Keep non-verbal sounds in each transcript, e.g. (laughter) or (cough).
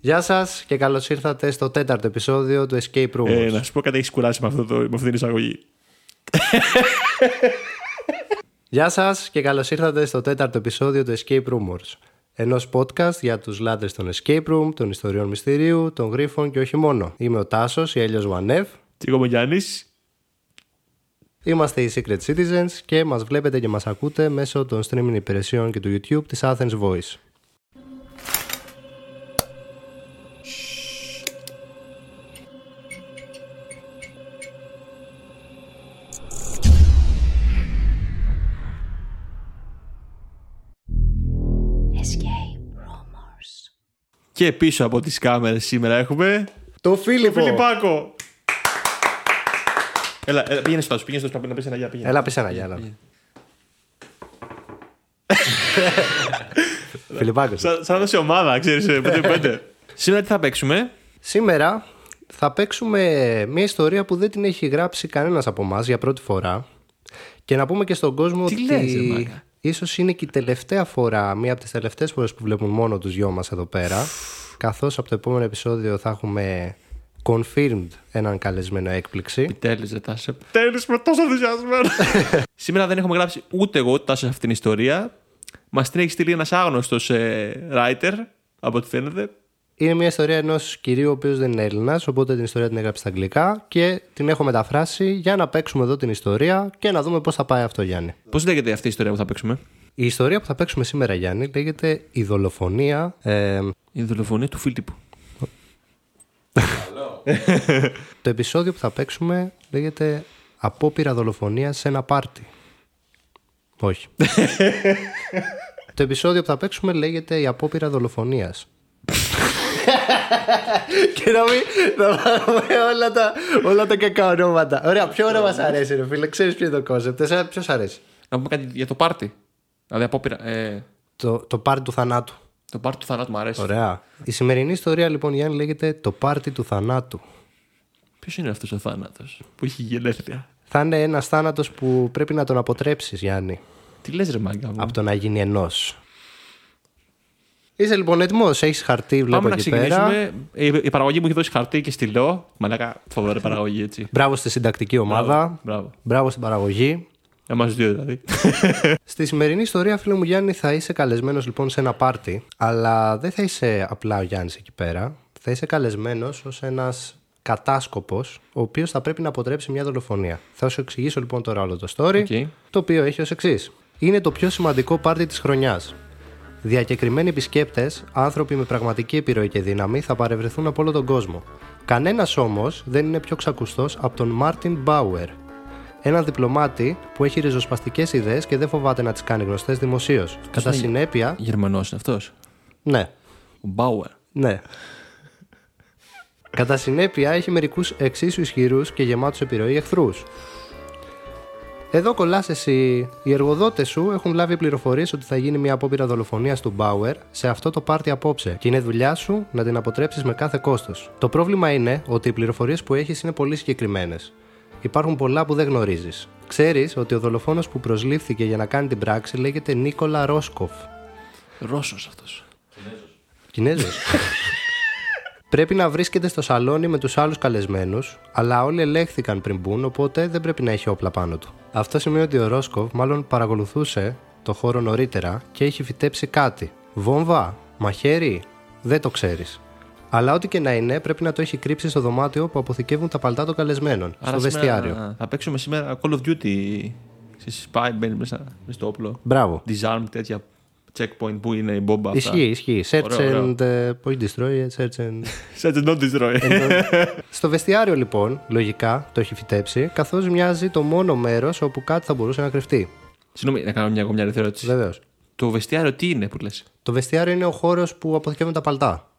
Γεια σας και καλώς ήρθατε στο τέταρτο επεισόδιο του Escape Room. Ε, να σου πω κάτι, έχεις κουράσει με, αυτό το, με αυτή την εισαγωγή. (laughs) Γεια σας και καλώς ήρθατε στο τέταρτο επεισόδιο του Escape Rumors. Ενός podcast για τους λάτρες των Escape Room, των ιστοριών μυστηρίου, των γρίφων και όχι μόνο. Είμαι ο Τάσος, η Έλιος Μανεύ. Και εγώ είμαι ο Γιάννης. Είμαστε οι Secret Citizens και μας βλέπετε και μας ακούτε μέσω των streaming υπηρεσιών και του YouTube της Athens Voice. Και πίσω από τις κάμερες σήμερα έχουμε. Το Φίλιππο! Φιλιππάκο! Έλα, έλα πήγαινε στο πήγαινε στο σπίτι να πεις ένα γεια. Πήγαινε. Έλα πες ένα γεια, έλα. (laughs) Φιλιππάκος. Σαν, σαν να είσαι ομάδα, ξέρεις, πέντε πέντε. (laughs) Σήμερα τι θα παίξουμε; Σήμερα θα παίξουμε μια ιστορία που δεν την έχει γράψει κανένας από εμάς για πρώτη φορά και να πούμε και στον κόσμο Τι ότι λες, ρε μάγκα; Ίσως είναι και η τελευταία φορά, μία από τις τελευταίες φορές που βλέπουν μόνο τους δυο μας εδώ πέρα καθώς από το επόμενο επεισόδιο θα έχουμε confirmed έναν καλεσμένο έκπληξη Επιτέλους, δεν τάσε. Επιτέλου, είμαι τόσο ενθουσιασμένος. (laughs) Σήμερα δεν έχουμε γράψει ούτε εγώ τάση σε αυτήν την ιστορία. Μας την έχει στείλει ένας άγνωστος writer, από ό,τι φαίνεται. Είναι μια ιστορία ενός κυρίου ο οποίος δεν είναι Έλληνας, οπότε την ιστορία την έγραψε στα αγγλικά και την έχω μεταφράσει για να παίξουμε εδώ την ιστορία και να δούμε πώς θα πάει αυτό, Γιάννη. Πώς λέγεται αυτή η ιστορία που θα παίξουμε, Η ιστορία που θα παίξουμε σήμερα, Γιάννη, λέγεται Η δολοφονία. Ε, Η δολοφονία του Φίλιππου. (laughs) το επεισόδιο που θα παίξουμε λέγεται Απόπειρα δολοφονίας σε ένα πάρτι. Όχι. (laughs) το επεισόδιο που θα παίξουμε λέγεται Η απόπειρα δολοφονίας. Και να μην να πάρουμε όλα τα, όλα τα κακά ονόματα. Ωραία, ποιο όνομα μας αρέσει, ρε φίλε, ξέρεις ποιο είναι το κόνσεπτ; Εσένα ποιος σ' αρέσει; Να πούμε κάτι για το πάρτι. Δηλαδή, απόπειρα. Ε, Το, το πάρτι του θανάτου. το πάρτι του θανάτου μου αρέσει. Ωραία. Η σημερινή ιστορία λοιπόν Γιάννη λέγεται Το πάρτι του θανάτου. Ποιος είναι αυτός ο θάνατος που έχει γενέθλια; Θα είναι ένας θάνατος που πρέπει να τον αποτρέψεις, Γιάννη, Τι λες, ρε μάγκα μου; από το να γίνει ενός. Είσαι λοιπόν έτοιμος, έχεις χαρτί, βλέπω Πάμε να εκεί πέρα. ξεκινήσουμε. Η, η παραγωγή μου έχει δώσει χαρτί και στυλό. Μαλάκα, φοβερή παραγωγή έτσι. Μπράβο στη συντακτική ομάδα. Μπράβο. Μπράβο στην παραγωγή. Εμάς δύο δηλαδή. (laughs) Στη σημερινή ιστορία, φίλε μου Γιάννη, θα είσαι καλεσμένος λοιπόν σε ένα πάρτι, αλλά δεν θα είσαι απλά ο Γιάννης εκεί πέρα. Θα είσαι καλεσμένος ως ένας κατάσκοπος, ο οποίος θα πρέπει να αποτρέψει μια δολοφονία. Θα σου εξηγήσω λοιπόν τώρα όλο το story, OK. το οποίο έχει ως εξής. Είναι το πιο σημαντικό πάρτι της χρονιάς. Διακεκριμένοι επισκέπτες, άνθρωποι με πραγματική επιρροή και δύναμη, θα παρευρεθούν από όλο τον κόσμο. Κανένας όμως δεν είναι πιο ξακουστός από τον Μάρτιν Μπάουερ, έναν διπλωμάτη που έχει ριζοσπαστικές ιδέες και δεν φοβάται να τις κάνει γνωστές δημοσίως. Κατά είναι- συνέπεια. Γερμανός είναι αυτός; Ναι, Ο Μπάουερ. ναι. Κατά συνέπεια έχει μερικούς εξίσου ισχυρούς και γεμάτους επιρροή εχθρούς. Εδώ κολλάς εσύ. Οι εργοδότες σου έχουν λάβει πληροφορίες ότι θα γίνει μια απόπειρα δολοφονίας του Μπάουερ σε αυτό το πάρτι απόψε και είναι δουλειά σου να την αποτρέψεις με κάθε κόστος. Το πρόβλημα είναι ότι οι πληροφορίες που έχεις είναι πολύ συγκεκριμένες. Υπάρχουν πολλά που δεν γνωρίζεις. Ξέρεις ότι ο δολοφόνος που προσλήφθηκε για να κάνει την πράξη λέγεται Νίκολα Ρόσκοφ. Ρώσος αυτός. Κινέζος. (laughs) πρέπει να βρίσκεται στο σαλόνι με τους άλλους καλεσμένους, αλλά όλοι ελέγχθηκαν πριν μπουν, οπότε δεν πρέπει να έχει όπλα πάνω του. Αυτό σημαίνει ότι ο Ρόσκοβ μάλλον παρακολουθούσε το χώρο νωρίτερα και έχει φυτέψει κάτι. Βόμβα, μαχαίρι, δεν το ξέρεις. Αλλά ό,τι και να είναι, πρέπει να το έχει κρύψει στο δωμάτιο που αποθηκεύουν τα παλτά των καλεσμένων, στο βεστιάριο. Θα παίξουμε σήμερα Call of Duty. Σε spy μπαίνει μέσα μες στο όπλο. Μπράβο. Disarm τέτοια checkpoint που είναι η μπόμπα αυτά. Ισχύει, ισχύει. Search Ωραίο, ωραίο. and. ε, Πώς (laughs) destroy, search and. Search and not destroy. Στο βεστιάριο λοιπόν, λογικά το έχει φυτέψει, καθώς μοιάζει το μόνο μέρος όπου κάτι θα μπορούσε να κρυφτεί. Συγγνώμη, να κάνω μια ακόμα μια ελεύθερη ερώτηση. Βεβαίως. Το βεστιάριο τι είναι που λες; Το βεστιάριο είναι ο χώρος που αποθηκεύουν τα παλτά.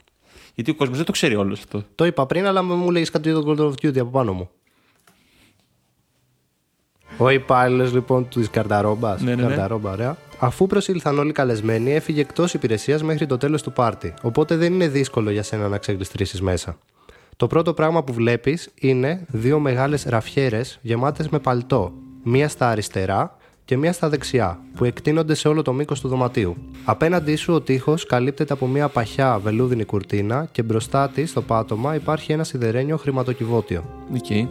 Γιατί ο κόσμος δεν το ξέρει όλος αυτό. Το είπα πριν, αλλά μου λέγει κάτι για το Call of Duty από πάνω μου. Ο υπάλληλος λοιπόν της Καρταρόμπας. Ναι, ναι, ναι. Καρταρόμπα, ωραία. Αφού προσήλθαν όλοι οι καλεσμένοι, έφυγε εκτός υπηρεσίας μέχρι το τέλος του πάρτι. Οπότε δεν είναι δύσκολο για σένα να ξεγλιστρήσεις μέσα. Το πρώτο πράγμα που βλέπεις είναι δύο μεγάλες ραφιέρες γεμάτες με παλτό. Μία στα αριστερά και μία στα δεξιά, που εκτείνονται σε όλο το μήκος του δωματίου. Απέναντί σου ο τοίχος καλύπτεται από μία παχιά βελούδινη κουρτίνα και μπροστά της, στο πάτωμα, υπάρχει ένα σιδερένιο χρηματοκιβώτιο. Οκ.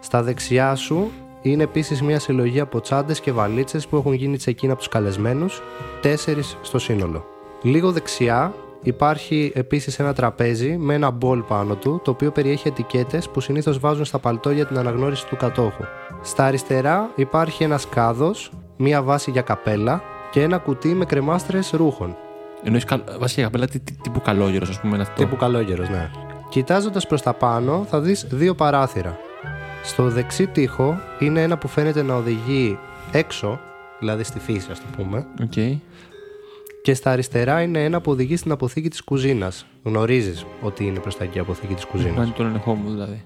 Στα δεξιά σου είναι επίσης μια συλλογή από τσάντες και βαλίτσες που έχουν γίνει check-in από τους καλεσμένους, τέσσερις στο σύνολο. Λίγο δεξιά υπάρχει επίσης ένα τραπέζι με ένα μπολ πάνω του, το οποίο περιέχει ετικέτες που συνήθως βάζουν στα παλτό για την αναγνώριση του κατόχου. Στα αριστερά υπάρχει ένας κάδος, μία βάση για καπέλα και ένα κουτί με κρεμάστρες ρούχων. Εννοείς βασικά καπέλα τι- τι- τύπου καλόγερος, ας πούμε, είναι αυτό; Τύπου καλόγερος, ναι. Κοιτάζοντας προς τα πάνω, θα δεις δύο παράθυρα. Στο δεξί τοίχο είναι ένα που φαίνεται να οδηγεί έξω, δηλαδή στη φύση, ας το πούμε. Οκ. Και στα αριστερά είναι ένα που οδηγεί στην αποθήκη της κουζίνας. Γνωρίζεις ότι είναι προς τα εκεί η αποθήκη της κουζίνας. Κάνει τον έλεγχό μου δηλαδή.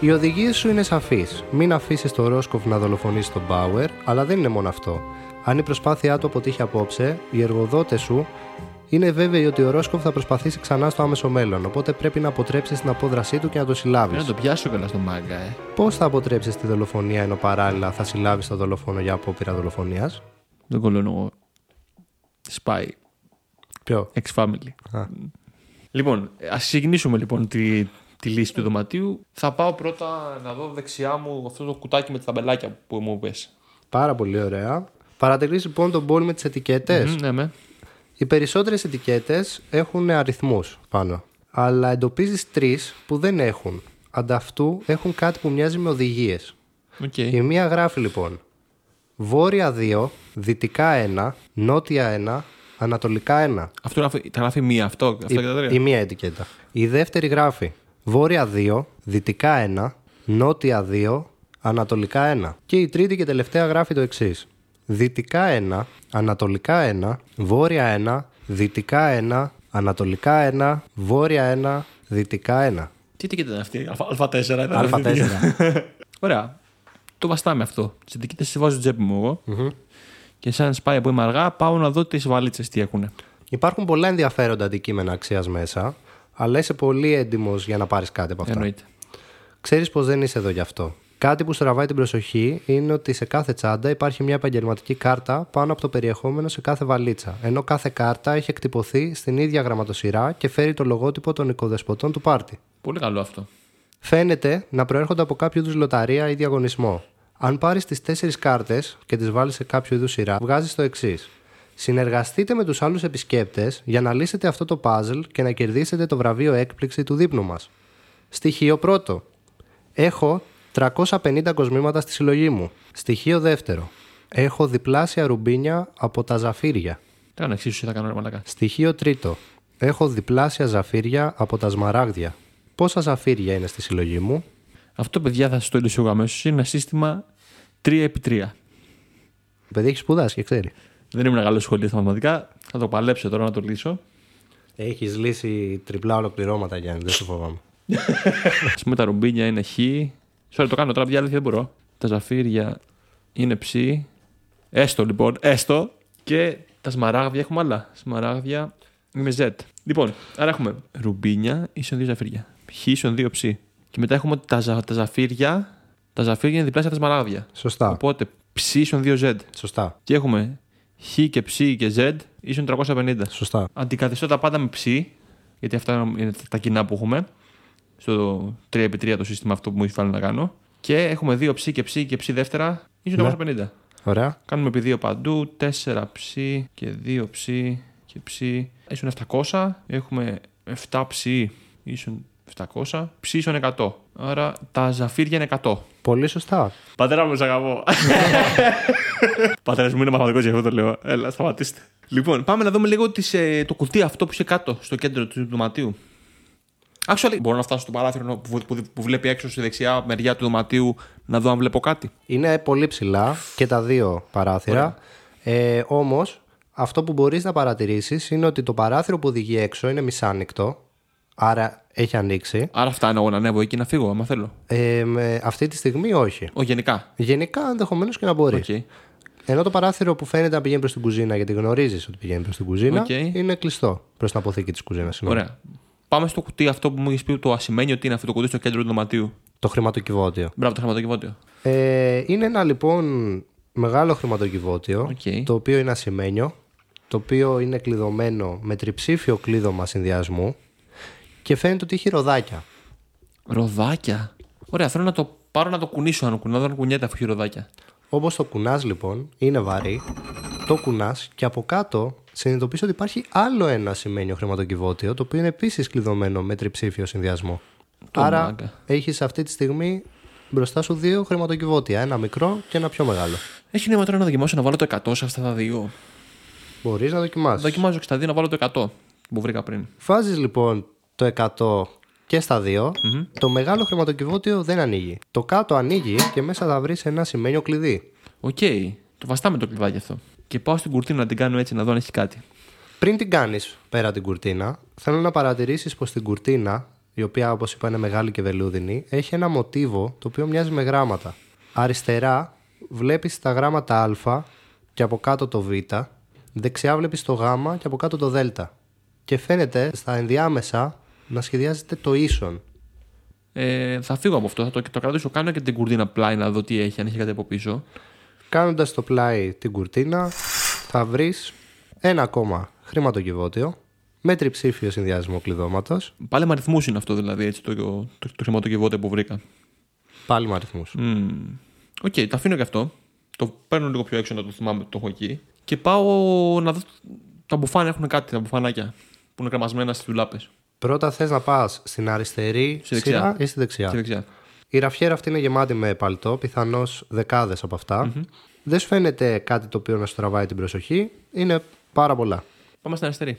Οι οδηγίε σου είναι σαφεί. Μην αφήσεις το Ρόσκοφ να δολοφονήσει τον Μπάουερ, αλλά δεν είναι μόνο αυτό. Αν η προσπάθειά του αποτύχει απόψε, οι εργοδότες σου είναι βέβαιοι ότι ο Ρόσκοφ θα προσπαθήσει ξανά στο άμεσο μέλλον. Οπότε πρέπει να αποτρέψει την απόδρασή του και να το συλλάβεις. Πρέπει να το πιάσω καλά στο μάγκα, ε. Πώς θα αποτρέψεις τη δολοφονία ενώ παράλληλα θα συλλάβεις τον δολοφόνο για απόπειρα δολοφονίας; Δεν κολλώνω εγώ. Spy. Ποιο; Ex-family. Α. Λοιπόν, ας ξεκινήσουμε λοιπόν τη, τη λύση του δωματίου. Θα πάω πρώτα να δω δεξιά μου αυτό το κουτάκι με τα ταμπελάκια που μου 'πες. Πάρα πολύ ωραία. Παρατηρείς λοιπόν τον μπολ με τις ετικέτες; Μμμ, ναι, με. Οι περισσότερες ετικέτες έχουν αριθμούς πάνω. Αλλά εντοπίζεις τρεις που δεν έχουν. Αντ' αυτού έχουν κάτι που μοιάζει με οδηγίες. Οκ. Η μία γράφει λοιπόν Βόρεια 2, Δυτικά 1, Νότια 1, Ανατολικά 1. Αυτό γράφει, τα γράφει μία, αυτό, αυτά και τα Η, η τρία. μία ετικέτα. Η δεύτερη γράφει Βόρεια 2, Δυτικά 1, Νότια 2, Ανατολικά 1. Και η τρίτη και τελευταία γράφει το εξής. Δυτικά 1, Ανατολικά 1, Βόρεια 1, Δυτικά 1, Ανατολικά 1, Βόρεια 1, Δυτικά 1. Τι τι ήταν αυτή, Α4 ήταν αυτή. Α4. Ωραία. Το βαστάμε αυτό. Τι ετικέτε τι βάζω στο τσέπη μου εγώ. Και σαν σπάει που είμαι αργά, πάω να δω τις βαλίτσες τι έχουν. Υπάρχουν πολλά ενδιαφέροντα αντικείμενα αξίας μέσα, αλλά είσαι πολύ έντιμος για να πάρεις κάτι από αυτά. Εννοείται. Ξέρεις πως δεν είσαι εδώ γι' αυτό. Κάτι που στραβάει την προσοχή είναι ότι σε κάθε τσάντα υπάρχει μια επαγγελματική κάρτα πάνω από το περιεχόμενο σε κάθε βαλίτσα. Ενώ κάθε κάρτα έχει εκτυπωθεί στην ίδια γραμματοσυρά και φέρει το λογότυπο των οικοδεσποτών του πάρτι. Πολύ καλό αυτό. Φαίνεται να προέρχονται από κάποιο είδους λοταρία ή διαγωνισμό. Αν πάρεις τις τέσσερις κάρτες και τις βάλεις σε κάποιο είδους σειρά, βγάζεις το εξής. Συνεργαστείτε με τους άλλους επισκέπτες για να λύσετε αυτό το puzzle και να κερδίσετε το βραβείο έκπληξη του δείπνου μας. Στοιχείο πρώτο. Έχω 350 κοσμήματα στη συλλογή μου. Στοιχείο δεύτερο. Έχω διπλάσια ρουμπίνια από τα ζαφύρια. Τι κάνω εξίσου, θα κάνω ρε μαλακά. Στοιχείο τρίτο. Έχω διπλάσια ζαφύρια από τα σμαράγδια. Πόσα ζαφύρια είναι στη συλλογή μου, Αυτό, παιδιά, θα σας το λύσω εγώ αμέσως. Είναι ένα σύστημα 3x3. Παιδί έχεις σπουδάσει και ξέρει. Δεν ήμουν καλός σχολείο στα μαθηματικά. Θα το παλέψω τώρα να το λύσω. Έχεις λύσει τριπλά ολοκληρώματα, Γιάννη, δεν σε φοβάμαι. Α πούμε τα ρουμπίνια είναι χ. Sorry, το κάνω τώρα, παιδιά, αλήθεια δεν μπορώ. Τα ζαφύρια είναι ψ. Έστω λοιπόν, έστω. Και τα σμαράγδια έχουμε άλλα. Σμαράγδια είναι z. Λοιπόν, άρα έχουμε ρουμπίνια ίσον 2 ζαφύρια. Χ ίσον 2 ψ. Και μετά έχουμε τα, ζα, τα ζαφύρια. Τα ζαφύρια είναι διπλάσια τα σμαράγδια. Σωστά. Οπότε ψ ίσον 2 z. Σωστά. Και έχουμε χ και ψ και z ίσον 350. Σωστά. Αντικαθιστώ τα πάντα με ψ, γιατί αυτά είναι τα κοινά που έχουμε. Στο 3x3 το σύστημα αυτό που μου έχει βάλει να κάνω. Και έχουμε 2 ψ και ψ και ψ δεύτερα, ίσον Ναι. 350. Ωραία. Κάνουμε επί 2 παντού, 4 ψ και 2 ψ και ψ ίσον 700. Έχουμε 7 ψ ίσον 700. Ψ ίσον 100. Άρα τα ζαφύρια είναι 100. Πολύ σωστά. Πατέρα μου, σε αγαπώ. (laughs) Πατέρας μου είναι μαθηματικός γι' αυτό το λέω. Έλα, σταματήστε. Λοιπόν, πάμε να δούμε λίγο τις, ε, το κουτί αυτό που είσαι κάτω, στο κέντρο του δωματίου. Actually, μπορώ να φτάσω στο παράθυρο που, που, που βλέπει έξω στη δεξιά μεριά του δωματίου να δω αν βλέπω κάτι. Είναι πολύ ψηλά και τα δύο παράθυρα. Ε, Όμως, αυτό που μπορείς να παρατηρήσεις είναι ότι το παράθυρο που οδηγεί έξω είναι μισάνοιχτο. Άρα έχει ανοίξει. Άρα φτάνω εγώ να ανέβω εκεί να φύγω, άμα θέλω. Ε, με αυτή τη στιγμή όχι. Ο, γενικά. Γενικά ενδεχομένως και να μπορείς. Οκ. Ενώ το παράθυρο που φαίνεται να πηγαίνει προς την κουζίνα, γιατί γνωρίζεις ότι πηγαίνει προς την κουζίνα, Οκ. είναι κλειστό προς την αποθήκη της κουζίνας. Ωραία. Πάμε στο κουτί αυτό που μου έχεις πει το ασημένιο ότι είναι αυτό το κουτί στο κέντρο του δωματίου. Το χρηματοκιβώτιο. Μπράβο, το χρηματοκιβώτιο. Ε, είναι ένα λοιπόν μεγάλο χρηματοκιβώτιο, Οκ. το οποίο είναι ασημένιο, το οποίο είναι κλειδωμένο με τριψήφιο κλείδωμα συνδυασμού και φαίνεται ότι έχει ροδάκια. Ροδάκια; Ωραία, θέλω να το πάρω να το κουνήσω. Αν κουνάω, δεν κουνιέται αφού έχει ροδάκια. Όπως το κουνάς λοιπόν, είναι βαρύ, το κουνάς και από κάτω συνειδητοποιείς ότι υπάρχει άλλο ένα ασημένιο χρηματοκιβώτιο, το οποίο είναι επίσης κλειδωμένο με τριψήφιο συνδυασμό. Το Άρα μάγκα. έχεις αυτή τη στιγμή μπροστά σου δύο χρηματοκιβώτια, ένα μικρό και ένα πιο μεγάλο. Έχει νόημα τώρα να δοκιμάσω να βάλω το 100 σε αυτά τα δύο. Μπορείς να δοκιμάσεις. Δοκιμάζω και στα δύο να βάλω το 100 που βρήκα πριν. Βάζεις λοιπόν το 100 και στα δυο το μεγάλο χρηματοκιβώτιο δεν ανοίγει. Το κάτω ανοίγει και μέσα θα βρεις ένα ασημένιο κλειδί. Οκ, το βαστάμε το κλειδάκι αυτό. Και πάω στην κουρτίνα να την κάνω έτσι να δω αν έχει κάτι. Πριν την κάνεις πέρα την κουρτίνα, θέλω να παρατηρήσεις πως την κουρτίνα, η οποία όπως είπα είναι μεγάλη και βελούδινη, έχει ένα μοτίβο το οποίο μοιάζει με γράμματα. Αριστερά βλέπεις τα γράμματα α και από κάτω το β, δεξιά βλέπεις το γ και από κάτω το δ. Και φαίνεται στα ενδιάμεσα να σχεδιάζεται το ίσον. Ε, θα φύγω από αυτό. Θα το, το κρατήσω. Κάνω και την κουρτίνα πλάι να δω τι έχει, αν έχει κάτι από πίσω. Κάνοντας το πλάι την κουρτίνα θα βρεις ένα ακόμα χρηματοκιβώτιο με τριψήφιο συνδυασμό κλειδώματος, Πάλι με αριθμούς είναι αυτό δηλαδή, έτσι, το, το, το, το χρηματοκιβώτιο που βρήκα. πάλι με αριθμούς. Μμμ. Οκ, το αφήνω και αυτό. Το παίρνω λίγο πιο έξω να το θυμάμαι ότι το έχω εκεί. Και πάω να δω. Τα μπουφάν έχουν κάτι, τα μπουφανάκια που είναι κρεμασμένα στις ντουλάπες. Πρώτα θες να πας στην αριστερή Στη δεξιά. σειρά ή στη δεξιά; Στη δεξιά. Η ραφιέρα αυτή είναι γεμάτη με παλτό, πιθανώς δεκάδες από αυτά. Δεν σου φαίνεται κάτι το οποίο να σου τραβάει την προσοχή, είναι πάρα πολλά. Πάμε στην αριστερή.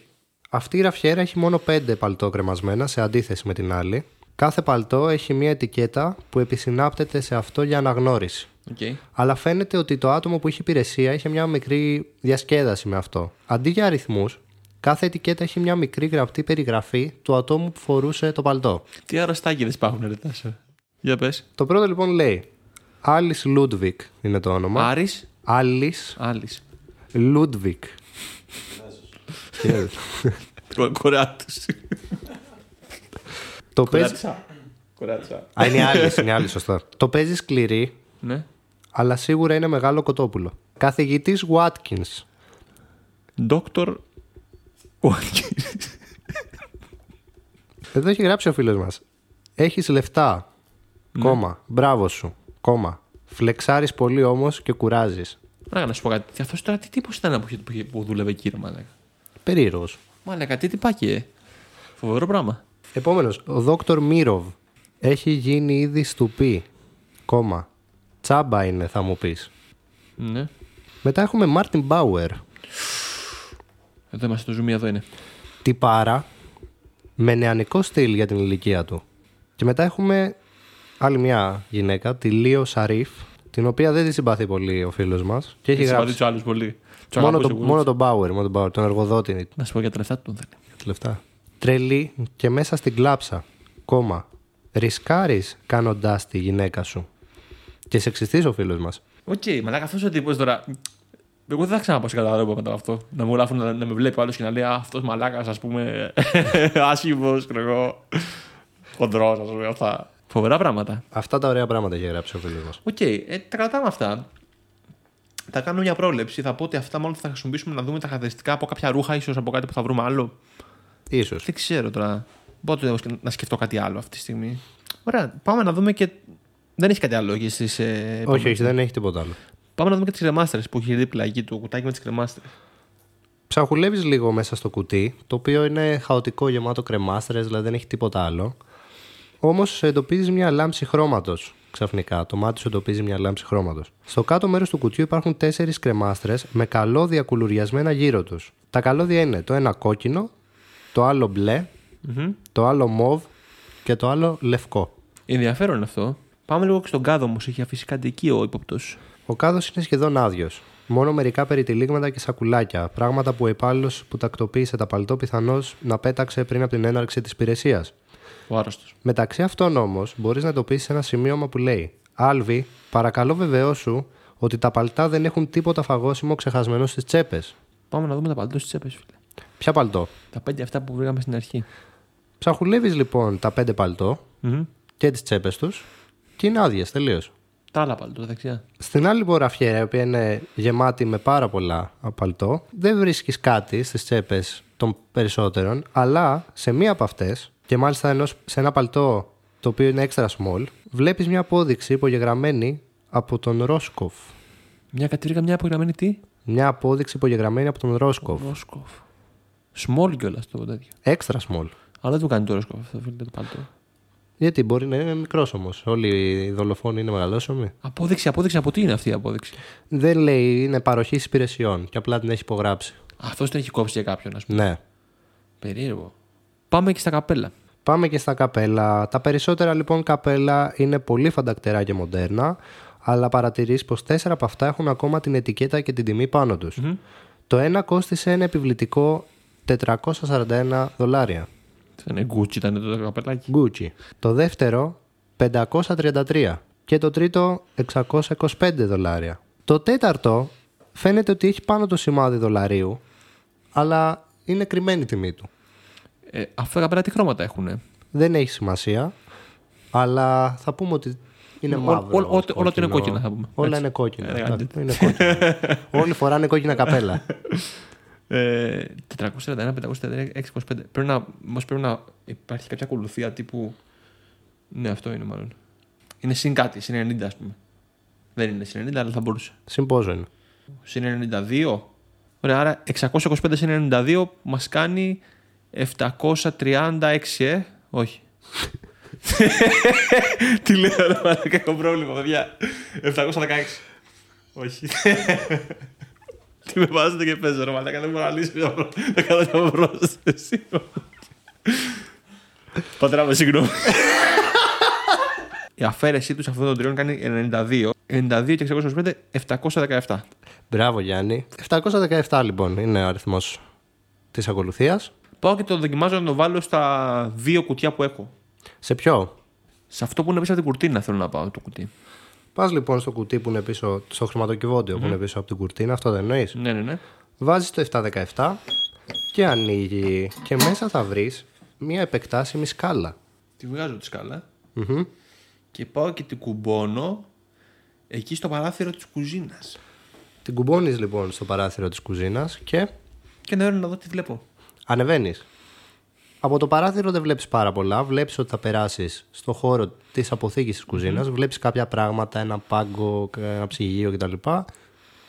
Αυτή η ραφιέρα έχει μόνο 5 παλτό κρεμασμένα σε αντίθεση με την άλλη. Κάθε παλτό έχει μια ετικέτα που επισυνάπτεται σε αυτό για αναγνώριση. Οκ. Αλλά φαίνεται ότι το άτομο που είχε υπηρεσία είχε μια μικρή διασκέδαση με αυτό. Αντί για αριθμούς, κάθε ετικέτα έχει μια μικρή γραπτή περιγραφή του ατόμου που φορούσε το παλτό. Τι αρρωστάκηδες υπάρχουν, ρε Τάσο. Για πες. Το πρώτο λοιπόν λέει Alice Ludwig είναι το όνομα. Άρης. Alice Άλλη. Ludwig. Yeah. Κορεάτη. το παίζει. Κορεάτσα. Α, είναι άλλη, είναι άλλη, σωστά. Το παίζεις σκληρή, Ναι. αλλά σίγουρα είναι μεγάλο κοτόπουλο. Καθηγητής Watkins. Dr. Εδώ έχει γράψει ο φίλος μας. Έχεις λεφτά. Κόμμα. Μπράβο σου. Κόμμα. Φλεξάρεις πολύ όμως και κουράζεις. Να να σου πω κάτι. Αυτό τώρα τι τύπος ήταν που, είχε- που, είχε- που δούλευε εκεί, ρε Μαλάκα; Περίεργος. Μαλάκα, τι τυπάκι, ε. Φοβερό πράγμα. Επόμενος. Ο Δόκτωρ Μύροβ. Έχει γίνει ήδη στουπί. Κόμμα. Τσάμπα είναι, θα μου πεις. Ναι. Μετά έχουμε Μάρτιν Μπάουερ. Εδώ είμαστε, το zoom εδώ είναι. τυπάρα με νεανικό στυλ για την ηλικία του. Και μετά έχουμε άλλη μια γυναίκα, τη Λίο Σαρίφ, την οποία δεν τη συμπαθεί πολύ ο φίλος μας. Και έχει Έχει γράψει. του άλλους πολύ. Τους Μόνο, αγαπώ το, σίγουρα. μόνο τον Bauer, μόνο τον Bauer, τον εργοδότη Να σου πω για τα λεφτά του, δεν είναι. τα λεφτά. Τρελή και μέσα στην κλάψα. Κόμμα. Ρισκάρεις κάνοντάς τη γυναίκα σου. Και σεξιστής ο φίλος μας. Οκ, μαλάκα, αυτός ο τύπος τώρα. Εγώ δεν θα ξαναπάω σε, κατάλαβες, μετά αυτό. Να μου γράφουν να, να με βλέπει άλλος και να λέει Α, αυτός μαλάκας, ας πούμε. (laughs) Άσχημος, ξέρω εγώ. Χοντρός, ας πούμε. Αυτά. Φοβερά πράγματα. Αυτά τα ωραία πράγματα έχει γράψει ο φίλος μας. Οκ, ε, τα κρατάμε αυτά. Θα κάνω μια πρόληψη. Θα πω ότι αυτά μάλλον θα χρησιμοποιήσουμε να δούμε τα χαρακτηριστικά από κάποια ρούχα, ίσως από κάτι που θα βρούμε άλλο. Ίσως. Δεν ξέρω τώρα. Δεν μπορώ να σκεφτώ κάτι άλλο αυτή τη στιγμή. Ωραία, πάμε να δούμε και. Δεν έχει κάτι άλλο εκεί στις, ε, Όχι, όχι, δεν έχει τίποτα άλλο. Πάμε να δούμε και τις κρεμάστερε που έχει δίπλα εκεί το κουτάκι με τις κρεμάστερε. Ψαχουλεύεις λίγο μέσα στο κουτί, το οποίο είναι χαοτικό γεμάτο κρεμάστρες, δηλαδή δεν έχει τίποτα άλλο. Όμως εντοπίζεις μια λάμψη χρώματος ξαφνικά. Το μάτι σου εντοπίζει μια λάμψη χρώματος. Στο κάτω μέρος του κουτιού υπάρχουν τέσσερις κρεμάστρες με καλώδια κουλουριασμένα γύρω τους. Τα καλώδια είναι το ένα κόκκινο, το άλλο μπλε, το άλλο μοβ και το άλλο λευκό. Ενδιαφέρον είναι αυτό. Πάμε λίγο και στον κάδο όμως. Έχει αφήσει κάτι εκεί ο ύποπτος. Ο κάδος είναι σχεδόν άδειος. Μόνο μερικά περιτυλίγματα και σακουλάκια. Πράγματα που ο υπάλληλος που τακτοποίησε τα παλτό πιθανώς να πέταξε πριν από την έναρξη της υπηρεσίας. Ο άρρωστο. Μεταξύ αυτών όμως μπορείς να εντοπίσει ένα σημείωμα που λέει Άλβη, παρακαλώ βεβαιώσου ότι τα παλτά δεν έχουν τίποτα φαγόσιμο ξεχασμένο στις τσέπες. Πάμε να δούμε τα παλτό στις τσέπες, φίλε. Ποια παλτό; Τα πέντε αυτά που βρήκαμε στην αρχή. Ψαχουλεύεις λοιπόν τα πέντε παλτό Μμμ. και τις τσέπες τους και είναι άδειες τελείως. Τα άλλα παλτό, τα δεξιά. Στην άλλη υπογραφιέρα, η οποία είναι γεμάτη με πάρα πολλά παλτό, δεν βρίσκεις κάτι στις τσέπες των περισσότερων, αλλά σε μία από αυτές, και μάλιστα ενός, σε ένα παλτό το οποίο είναι extra small, βλέπεις μια απόδειξη υπογεγραμμένη από τον Ρόσκοφ. Μια κατήρικα, μια απογραμμένη τι; Μια απόδειξη υπογεγραμμένη από τον Ρόσκοφ. Ρόσκοφ. Small κιόλας το τέτοιο. Extra small. Αλλά δεν του κάνει το Ρόσκοφ αυτό, φίλε, το παλτό. Γιατί μπορεί να είναι μικρός όμως. Όλοι οι δολοφόνοι είναι μεγαλόσωμοι. Απόδειξη, απόδειξη από τι είναι αυτή η απόδειξη; Δεν λέει είναι παροχής υπηρεσιών και απλά την έχει υπογράψει. Αυτός την έχει κόψει για κάποιον, ας πούμε. Ναι. Περίεργο. Πάμε και στα καπέλα. Πάμε και στα καπέλα. Τα περισσότερα λοιπόν καπέλα είναι πολύ φαντακτερά και μοντέρνα, αλλά παρατηρείς πως τέσσερα από αυτά έχουν ακόμα την ετικέτα και την τιμή πάνω τους. Το ένα κόστισε ένα επιβλητικό 441 δολάρια. Δεν είναι Gucci, ήταν το καπελάκι. Gucci. Το δεύτερο 533 και το τρίτο 625 δολάρια. Το τέταρτο φαίνεται ότι έχει πάνω το σημάδι δολαρίου, αλλά είναι κρυμμένη η τιμή του. Ε, αυτά τα καπέλα τι χρώματα έχουν. Δεν έχει σημασία, αλλά θα πούμε ότι είναι Ό- μαύρο. ό- ό- όλα είναι κόκκινο. κόκκινα, θα πούμε. Όλα Έτσι. είναι κόκκινα. Ε, Εντάξει, άντε. είναι κόκκινα. (laughs) Όλοι φοράνε κόκκινα καπέλα. (laughs) Ε, 441, 533, 625. Πρέπει να, όμως πρέπει να υπάρχει κάποια ακολουθία τύπου. Ναι, αυτό είναι μάλλον. Είναι συν κάτι, συν 90 ας πούμε. Δεν είναι συν 90, αλλά θα μπορούσε. Συν πόσο είναι; Συν 92. Ωραία, άρα 625 συν 92 μας κάνει 736, ε. Όχι. (laughs) Τι λέω, ρε μαλάκα, έχω πρόβλημα, παιδιά. 716. Όχι. (laughs) Τι με βάζετε και παίζω, ρε μαλάκα, δεν μπορώ να λύσω μια προ- να κάνω μια πρόσθεση. (laughs) Πατρά με συγγνώμη. Η αφαίρεσή τους σε αυτόν τον τριών κάνει 92. 92 και 625, 717. Μπράβο Γιάννη. 717 λοιπόν είναι ο αριθμός της ακολουθίας. Πάω και το δοκιμάζω να το βάλω στα δύο κουτιά που έχω. Σε ποιο; Σε αυτό που είναι πίσω από την κουρτίνα θέλω να πάω το κουτί. Πας λοιπόν στο κουτί που είναι πίσω, στο χρηματοκιβώτιο που είναι πίσω από την κουρτίνα, αυτό δεν εννοείς; Ναι, ναι, ναι. Βάζεις το 717 και ανοίγει και μέσα θα βρεις μία επεκτάσιμη σκάλα. Τη βγάζω τη σκάλα Μμμ. και πάω και την κουμπώνω εκεί στο παράθυρο της κουζίνας. Την κουμπώνεις λοιπόν στο παράθυρο της κουζίνας και Και να να δω τι βλέπω. Ανεβαίνεις. Από το παράθυρο δεν βλέπεις πάρα πολλά. Βλέπεις ότι θα περάσεις στο χώρο της αποθήκης της κουζίνας. Βλέπεις κάποια πράγματα, ένα πάγκο, ένα ψυγείο κτλ.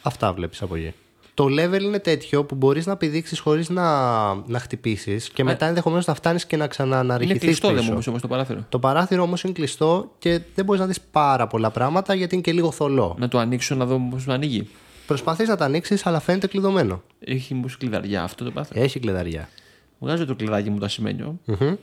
Αυτά βλέπεις από εκεί. Το level είναι τέτοιο που μπορείς να πηδήξεις χωρίς να, να χτυπήσεις και μετά ενδεχομένως να φτάνεις και να Είναι ξανααναρριχηθεί. κλειστό δεν πίσω. μου όμως το παράθυρο. Το παράθυρο όμως είναι κλειστό και δεν μπορείς να δεις πάρα πολλά πράγματα γιατί είναι και λίγο θολό. Να το ανοίξω να δω πώς το ανοίγει. Προσπαθείς να το ανοίξεις, αλλά φαίνεται κλειδωμένο. Έχει μου κλειδαριά αυτό το παράθυρο. Έχει κλειδαριά. Βγάζω το κλειδάκι μου το ασημένιο. Μμμ.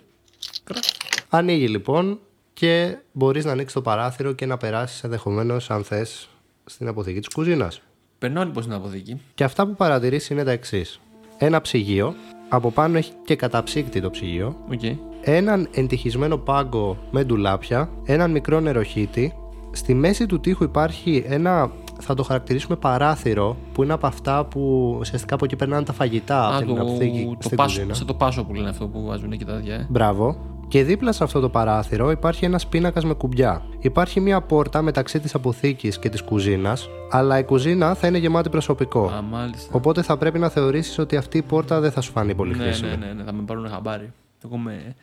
Ανοίγει λοιπόν και μπορείς να ανοίξεις το παράθυρο και να περάσεις ενδεχομένως, αν θες, στην αποθήκη της κουζίνας. Περνάω λοιπόν στην αποθήκη. Και αυτά που παρατηρεί είναι τα εξής. Ένα ψυγείο, από πάνω έχει και καταψύκτη το ψυγείο, Οκ. έναν εντοιχισμένο πάγκο με ντουλάπια, έναν μικρό νεροχύτη. Στη μέση του τοίχου υπάρχει ένα, θα το χαρακτηρίσουμε παράθυρο, που είναι από αυτά που ουσιαστικά από εκεί περνάνε τα φαγητά από Α, την το, αποθήκη το, στην πάσο, κουζίνα. σαν το πάσο που λένε αυτό που βάζουν εκεί τα παιδιά. Ε. Μπράβο. Και δίπλα σε αυτό το παράθυρο υπάρχει ένας πίνακας με κουμπιά. Υπάρχει μια πόρτα μεταξύ της αποθήκης και της κουζίνας, αλλά η κουζίνα θα είναι γεμάτη προσωπικό. Α, μάλιστα. Οπότε θα πρέπει να θεωρήσεις ότι αυτή η πόρτα δεν θα σου φανεί πολύ Ναι, χρήσιμη. ναι, ναι, ναι, θα με πάρουν χαμπάρι. Εγώ είμαι,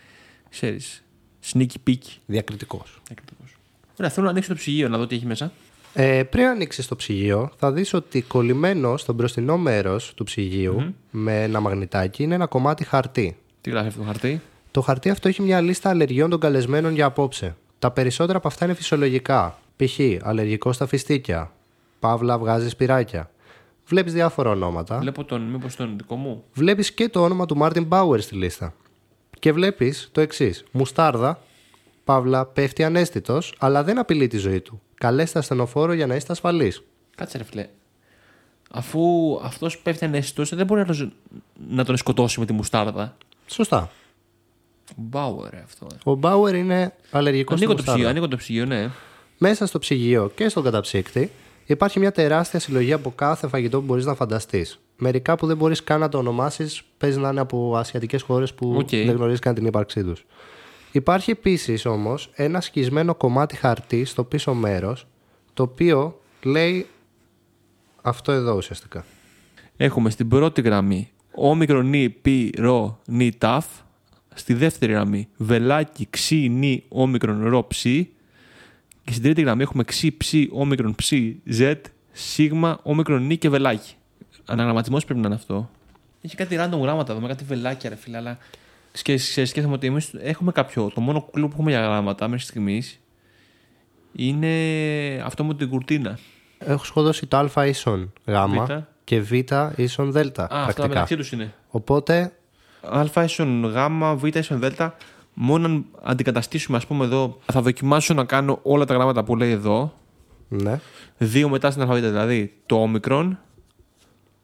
ξέρεις, sneaky peek. Διακριτικός. Ακριβώς. Ωραία, θέλω να ανοίξω το ψυγείο να δω τι έχει μέσα. Ε, πριν ανοίξεις το ψυγείο, θα δεις ότι κολλημένο στο μπροστινό μέρος του ψυγειου με ένα μαγνητάκι είναι ένα κομμάτι χαρτί. Τι γράφει αυτό το χαρτί; Το χαρτί αυτό έχει μια λίστα αλλεργιών των καλεσμένων για απόψε. Τα περισσότερα από αυτά είναι φυσιολογικά. Π.χ. αλλεργικό στα φιστίκια. Παύλα βγάζεις σπυράκια. Βλέπεις διάφορα ονόματα. Βλέπω τον, μήπως τον δικό μου. Βλέπεις και το όνομα του Μάρτιν Μπάουερ στη λίστα. Και βλέπεις το εξής. Μουστάρδα. Παύλα πέφτει ανέστητος, αλλά δεν απειλεί τη ζωή του. Καλέστε ασθενοφόρο για να είστε ασφαλείς. Κάτσε ρε φιλέ. Αφού αυτός πέφτει ανέστητο, δεν μπορεί να τον, να τον σκοτώσει με τη μουστάρδα. Σωστά. Μπάουερ αυτό. ε. Ο Μπάουερ είναι αλλεργικός στη Ανοίγω το ψυγείο, μουστάρδα. ανοίγω το ψυγείο, ναι. Μέσα στο ψυγείο και στον καταψύκτη υπάρχει μια τεράστια συλλογή από κάθε φαγητό που μπορείς να φανταστείς. Μερικά που δεν μπορείς καν να το ονομάσεις, παίζει να είναι από ασιατικές χώρες που Οκ. δεν γνωρίζεις καν την ύπαρξή τους. Υπάρχει επίσης όμως ένα σκισμένο κομμάτι χαρτί στο πίσω μέρος, το οποίο λέει αυτό εδώ ουσιαστικά. Έχουμε στην πρώτη γραμμή όμικρον νι πι ρο νι ταφ. Στη δεύτερη γραμμή βελάκι ξι νι όμικρον ρο ψι. Και στην τρίτη γραμμή έχουμε ξι ψι όμικρον ψι ζετ σίγμα όμικρον νι και βελάκι. Αναγραμματισμός πρέπει να είναι αυτό. Έχει κάτι random γράμματα εδώ με κάτι βελάκια ρε φίλε, αλλά σκέ- σκέ- σκέφτομαι ότι εμείς έχουμε κάποιο. Το μόνο κλου που έχουμε για γράμματα μέχρι στιγμής είναι αυτό με την κουρτίνα. Έχω σχοδώσει το α ίσον γ Β. και β ίσον δ. Α, αυτά πρακτικά. μεταξύ τους είναι. Οπότε Α ίσον Γ, Β ίσον Δ. Μόνο αν αντικαταστήσουμε, ας πούμε εδώ, θα δοκιμάσω να κάνω όλα τα γράμματα που λέει εδώ. ναι. Δύο μετά στην αλφαβήτα. Δηλαδή το όμικρον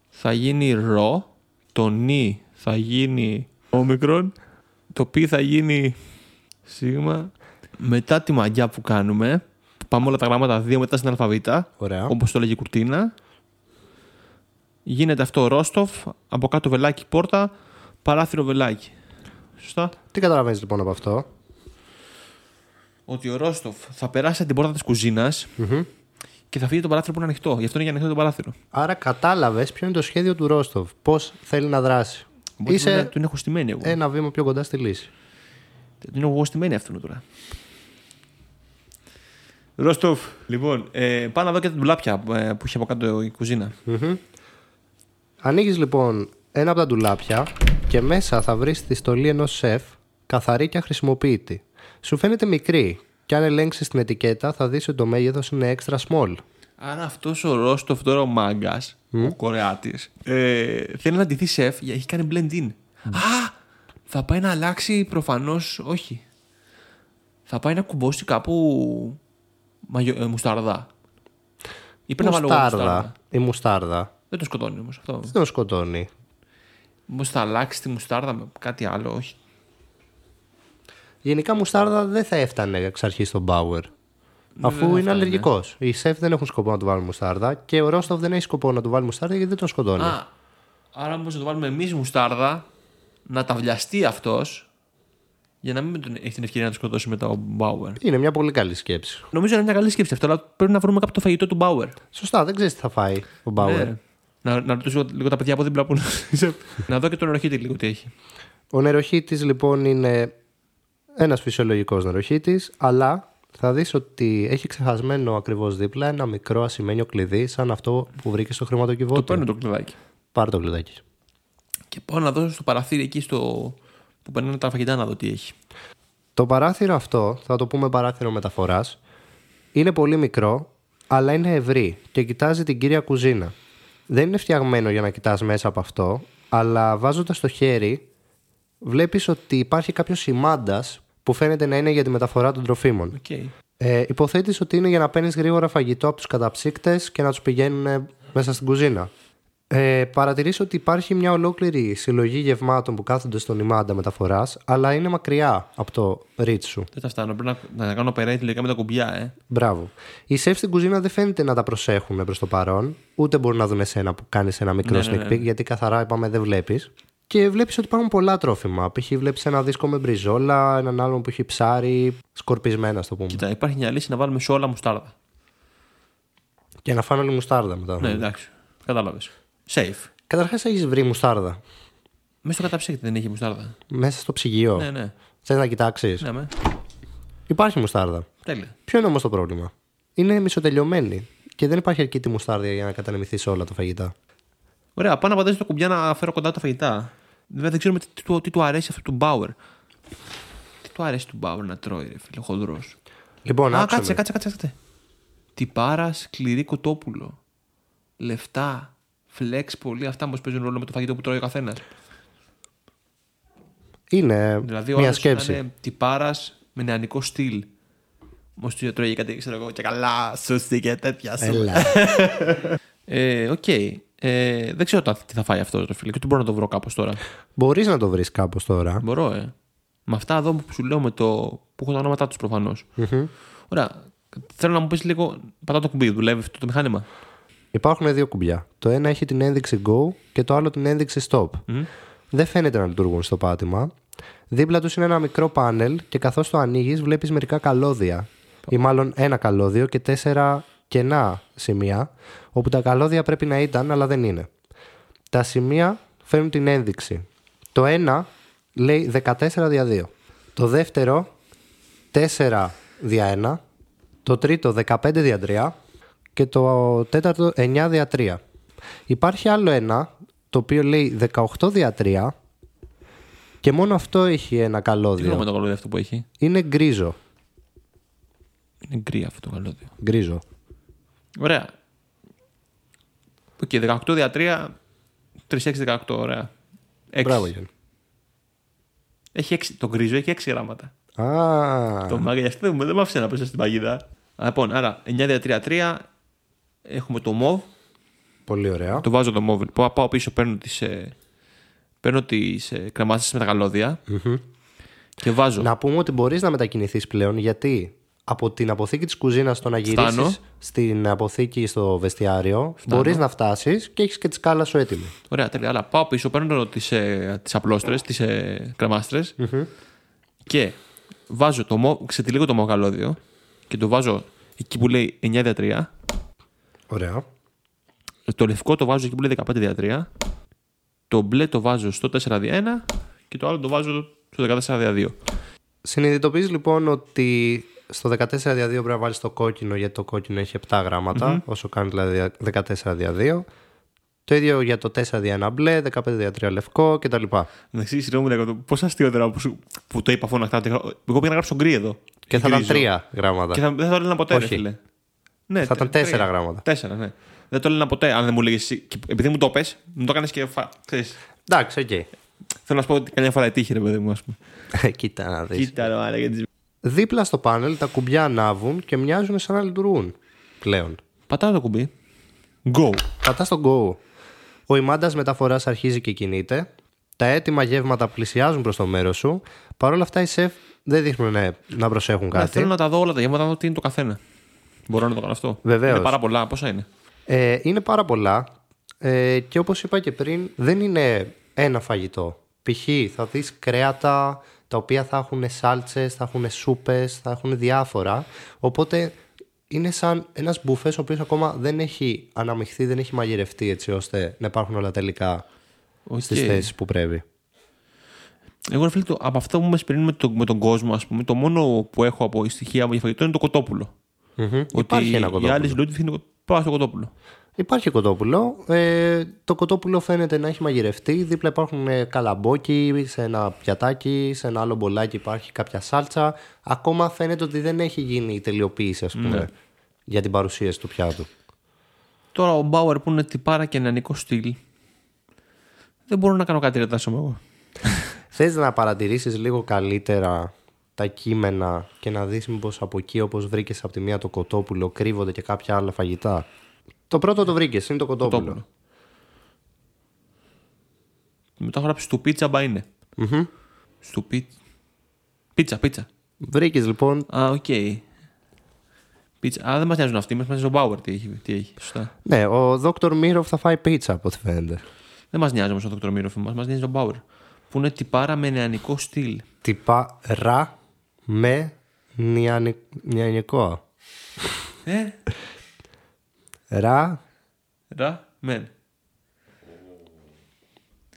θα γίνει ρο, το νι θα γίνει όμικρον, το πι θα γίνει σίγμα. Μετά τη μαγιά που κάνουμε, πάμε όλα τα γράμματα δύο μετά στην αλφαβήτα, Ωραία. όπως το λέγει η κουρτίνα. Γίνεται αυτό Ρόστοφ, από κάτω βελάκι πόρτα, παράθυρο βελάκι. Σωστά. Τι καταλαβαίνεις λοιπόν από αυτό; Ότι ο Ρόστοφ θα περάσει από την πόρτα της κουζίνας και θα φύγει το παράθυρο που είναι ανοιχτό. Γι' αυτό είναι για ανοιχτό το παράθυρο. Άρα κατάλαβες ποιο είναι το σχέδιο του Ρόστοβ. Πώς θέλει να δράσει. Οπότε Είσαι του είναι- του έχω στημένη εγώ. ένα βήμα πιο κοντά στη λύση. Του είναι εγώ στημένη αυτόν τώρα. Ρόστοφ. Λοιπόν, ε, πάω να δω και τα ντουλάπια ε, που είχε από κάτω η κουζίνα. Ανοίγεις λοιπόν ένα από τα ντουλάπια και μέσα θα βρεις τη στολή ενός σεφ καθαρή και αχρησιμοποιητή. Σου φαίνεται μικρή και αν ελέγξεις την ετικέτα θα δεις ότι το μέγεθος είναι extra small. Άρα αυτός ο Ρόστοφ τώρα ο μάγκας, ο Κορεάτης, ε, θέλει να ντυθεί σεφ γιατί έχει κάνει blend in. Α! Θα πάει να αλλάξει προφανώς. Όχι. Θα πάει να κουμπώσει κάπου. Μαγιο, ε, μουστάρδα. Ή πρέπει να βάλω εγώ μουστάρδα. Μουστάρδα. Η μουστάρδα Δεν το σκοτώνει όμως αυτό. δεν τον σκοτώνει. Μήπως θα αλλάξει τη μουστάρδα με κάτι άλλο, όχι. Γενικά μουστάρδα δεν θα έφτανε εξ αρχής στον Bauer. Αφού είναι έφτανε, αλλεργικός. Οι σεφ δεν έχουν σκοπό να του βάλουν μουστάρδα και ο Ρόστοβ δεν έχει σκοπό να του βάλει μουστάρδα γιατί δεν τον σκοτώνει. Α, άρα μήπω να το βάλουμε εμείς μουστάρδα, να τα βιαστεί αυτός, για να μην τον- έχει την ευκαιρία να το σκοτώσει μετά ο Μπάουερ. Είναι μια πολύ καλή σκέψη. Νομίζω είναι μια καλή σκέψη αυτό, αλλά πρέπει να βρούμε κάποιο το φαγητό του Μπάουερ. Σωστά, δεν ξέρεις τι θα φάει ο Bauer. Ναι. Να, να ρωτήσω λίγο τα παιδιά από δίπλα που (laughs) είναι. να δω και τον ενοχήτη λίγο τι έχει. Ο νεροχύτη λοιπόν είναι ένας φυσιολογικός νεροχύτη, αλλά θα δεις ότι έχει ξεχασμένο ακριβώς δίπλα ένα μικρό ασημένιο κλειδί, σαν αυτό που βρήκες στο Το χρηματοκιβώτιο. παίρνω το κλειδάκι. Πάρε το κλειδάκι. Και πάω να δω στο παραθύρι εκεί στο... που περνάνε τα φαγητά να δω τι έχει. Το παράθυρο αυτό, θα το πούμε παράθυρο μεταφοράς, είναι πολύ μικρό, αλλά είναι ευρύ και κοιτάζει την κύρια κουζίνα. Δεν είναι φτιαγμένο για να κοιτάς μέσα από αυτό, αλλά βάζοντας το χέρι, βλέπεις ότι υπάρχει κάποιος ιμάντας που φαίνεται να είναι για τη μεταφορά των τροφίμων. Οκ. Ε, υποθέτεις ότι είναι για να παίρνεις γρήγορα φαγητό από τους καταψύκτες και να τους πηγαίνουν ε, μέσα στην κουζίνα. Ε, παρατηρείς ότι υπάρχει μια ολόκληρη συλλογή γευμάτων που κάθονται στον ημάντα μεταφοράς, αλλά είναι μακριά από το reach σου. Δεν τα φτάνω. Πρέπει να, να κάνω operate λογικά με τα κουμπιά, ε. Μπράβο. Οι σεφ στην κουζίνα δεν φαίνεται να τα προσέχουν προς το παρόν, ούτε μπορούν να δουν εσένα που κάνεις ένα μικρό Ναι, ναι, sneak ναι. peek, γιατί καθαρά είπαμε δεν βλέπεις. Και βλέπεις ότι υπάρχουν πολλά τρόφιμα. Π.χ. βλέπεις ένα δίσκο με μπριζόλα, έναν άλλον που έχει ψάρι, σκορπισμένα, ας το πούμε. Κοίτα, υπάρχει μια λύση να βάλουμε σε όλα μουστάρδα. Και να φάνε όλοι μουστάρδα μετά. Ναι, εντάξει. Κατάλαβες. Safe. Καταρχάς έχεις βρει μουστάρδα Μέσα στο καταψύκτη δεν έχει μουστάρδα. μέσα στο ψυγείο. Ναι, ναι. Θες να κοιτάξεις; Ναι, με. Υπάρχει μουστάρδα. Τέλεια. Ποιο είναι όμως το πρόβλημα; Είναι μισοτελειωμένη και δεν υπάρχει αρκετή μουστάρδια για να κατανεμηθεί σε όλα τα φαγητά. Ωραία, πάω να πατήσω το κουμπιά να φέρω κοντά τα φαγητά. Βέβαια δεν ξέρουμε τι, τι, του- τι του αρέσει αυτό του Μπάουερ. Τι του αρέσει του Μπάουερ να τρώει, ρε φίλε, χοντρός. Λοιπόν, Α, άκουσα κάτσε, με. κάτσε, κάτσε. κάτσε. Τι πάρα, σκληρή κοτόπουλο. Λεφτά. Φλεξ πολύ. Αυτά όμως παίζουν ρόλο με το φαγητό που τρώει ο καθένας. Είναι Δηλαδή, μια ο σκέψη. είναι τυπάρας με νεανικό στυλ. Όμως του τρώει κάτι, ξέρω εγώ, και καλά, σούστι και τέτοια σου. Έλα. (laughs) Ε, οκ. Ε, δεν ξέρω τι θα φάει αυτός, ρε φίλε, και δεν μπορώ να το βρω κάπως τώρα. Μπορείς να το βρεις κάπως τώρα. Μπορώ, ε. Με αυτά εδώ που σου λέω με το. που έχω τα ονόματά τους προφανώς. Ωραία. Θέλω να μου πεις λίγο. Πατάω το κουμπί, δουλεύει αυτό το μηχάνημα; Υπάρχουν δύο κουμπιά. Το ένα έχει την ένδειξη Go και το άλλο την ένδειξη Stop. Δεν φαίνεται να λειτουργούν στο πάτημα. Δίπλα τους είναι ένα μικρό πάνελ και καθώς το ανοίγεις, βλέπεις μερικά καλώδια. Ή μάλλον ένα καλώδιο και τέσσερα κενά σημεία όπου τα καλώδια πρέπει να ήταν αλλά δεν είναι. Τα σημεία φέρνουν την ένδειξη. Το ένα λέει 14 δια 2. Το δεύτερο 4 δια 1. Το τρίτο 15 δια 3. Και το τέταρτο 9 δια 3. Υπάρχει άλλο ένα το οποίο λέει 18 δια 3 και μόνο αυτό έχει ένα Τι καλώδιο. χρώμα το καλώδιο αυτό που έχει; Είναι γκρίζο. Είναι γκρι αυτό το καλώδιο. Γκρίζο. Ωραία. Οκ, 18 δια 3, 3, 6, 18, ωραία. 6. Μπράβο, Γιάννη. Έχει 6, το γκρίζο έχει 6 γράμματα. Α, Το μάγκα, γι' αυτό δεν μου- δεν μου άφησε να πέσω στην παγίδα. Α, Λοιπόν, άρα 9 δια 3, 3. Έχουμε το μωβ. πολύ ωραία. Το βάζω το μωβ. Πάω, πάω πίσω, παίρνω τις, ε, παίρνω τις ε, κρεμάστες με τα καλώδια. Και βάζω. Να πούμε ότι μπορείς να μετακινηθείς πλέον γιατί; Από την αποθήκη της κουζίνας στο να Φτάνω. γυρίσεις στην αποθήκη στο βεστιάριο μπορείς να φτάσεις και έχεις και τη σκάλα σου έτοιμη. Ωραία, τέλεια. Αλλά πάω πίσω, παίρνω τις, ε, τις απλώστρες, τις ε, κρεμάστρες και βάζω το μο, ξετυλίγω το μογαλώδιο και το βάζω εκεί που λέει 9 δια 3. Ωραία. Το λευκό το βάζω εκεί που λέει 15 δια 3. Το μπλε το βάζω στο 4 δια 1 και το άλλο το βάζω στο 14 δια 2. Συνειδητοποιείς λοιπόν ότι στο 14 δια 2 πρέπει να βάλεις το κόκκινο γιατί το κόκκινο έχει 7 γραμματα όσο κάνει δηλαδή 14 δια 2. Το ίδιο για το 4 δια 1 μπλε, 15 δια 3 λευκό κτλ. Εντάξει, συγγνώμη, πώ αστείο τώρα που, σου- που το είπα φωναχτά. ότι γρα- Εγώ πήγα να γράψω γκρι εδώ. Και θα ήταν Γκρίζο. 3 γράμματα. Και θα, δεν θα το έλεγα ποτέ, ρε Όχι. φίλε. Ναι, Θα ήταν τρία. τέσσερα γράμματα. Τέσσερα, ναι. Δεν το έλεγα ποτέ αν δεν μου λέγε εσύ. Και επειδή μου το πες, μου το έκανε και. Φα... Ξέρεις, Εντάξει, οκ. θέλω να σου πω ότι καμιά φορά τύχη, ρε παιδί μου, ας πούμε. (laughs) Κοίτα να δεις. Κοίτα, ρε, άρα, γιατί... Δίπλα στο πάνελ τα κουμπιά ανάβουν και μοιάζουν σαν να λειτουργούν πλέον. Πατάω το κουμπί. Go. Πατάς στον go. Ο ιμάντας μεταφοράς αρχίζει και κινείται. Τα έτοιμα γεύματα πλησιάζουν προς το μέρος σου. Παρ' όλα αυτά οι σεφ δεν δείχνουν ε, να προσέχουν Ναι, κάτι. θέλω να τα δω όλα τα γεύματα, να δω τι είναι το καθένα. Μπορώ να το κάνω αυτό. Βεβαίως. Είναι πάρα πολλά. Πόσα είναι; Ε, είναι πάρα πολλά. Ε, και όπως είπα και πριν, δεν είναι ένα φαγητό. Π.χ. θα δεις κρέατα τα οποία θα έχουν σάλτσες, θα έχουν σούπες, θα έχουν διάφορα. Οπότε είναι σαν ένας μπουφές ο οποίος ακόμα δεν έχει αναμειχθεί, δεν έχει μαγειρευτεί έτσι ώστε να υπάρχουν όλα τελικά Οκ. στις θέσεις που πρέπει. Εγώ, ρε φίλε, το, από αυτό που με πριν με, το, με τον κόσμο, ας πούμε, το μόνο που έχω από στοιχεία για φαγητό είναι το κοτόπουλο. Μμμ. Ότι Υπάρχει ένα οι κοτόπουλο. άλλοι συλλογοί είναι πάω στο κοτόπουλο. Υπάρχει κοτόπουλο. Ε, το κοτόπουλο φαίνεται να έχει μαγειρευτεί. Δίπλα υπάρχουν ε, καλαμπόκι σε ένα πιατάκι, σε ένα άλλο μπολάκι υπάρχει κάποια σάλτσα. Ακόμα φαίνεται ότι δεν έχει γίνει η τελειοποίηση, ας πούμε, για την παρουσίαση του πιάτου. Τώρα ο Μπάουερ που είναι τυπάρα και νεανικό στυλ. Δεν μπορώ να κάνω κάτι ρε Τάσο, εγώ. (laughs) Θες να παρατηρήσεις λίγο καλύτερα τα κείμενα και να δεις μήπως από εκεί όπως βρήκες από τη μία το κοτόπουλο κρύβονται και κάποια άλλα φαγητά; Το πρώτο το βρήκες, είναι το κοτόπουλο. Κοτόπουλο. Μετά έχω γράψει του πίτσα μπα είναι. Μμμ. Στου πίτσα. Πίτσα, πίτσα. Βρήκες λοιπόν Α, οκ. Πίτσα. Α, δεν μας νοιάζουν αυτοί, μας νοιάζει ο Μπάουερ τι έχει. Τι έχει. Σωστά. Ναι, ο Δόκτωρ Μύροφ θα φάει πίτσα από ό,τι φαίνεται. Δεν μας νοιάζει όμως ο Δ. Μύροφ, μας μας νοιάζει ο Μπάουερ. Που είναι τυπάρα με νεανικό στυλ. Τυπά ρα με νιανι- νιανικό. Ε, Ρα ρα, μεν.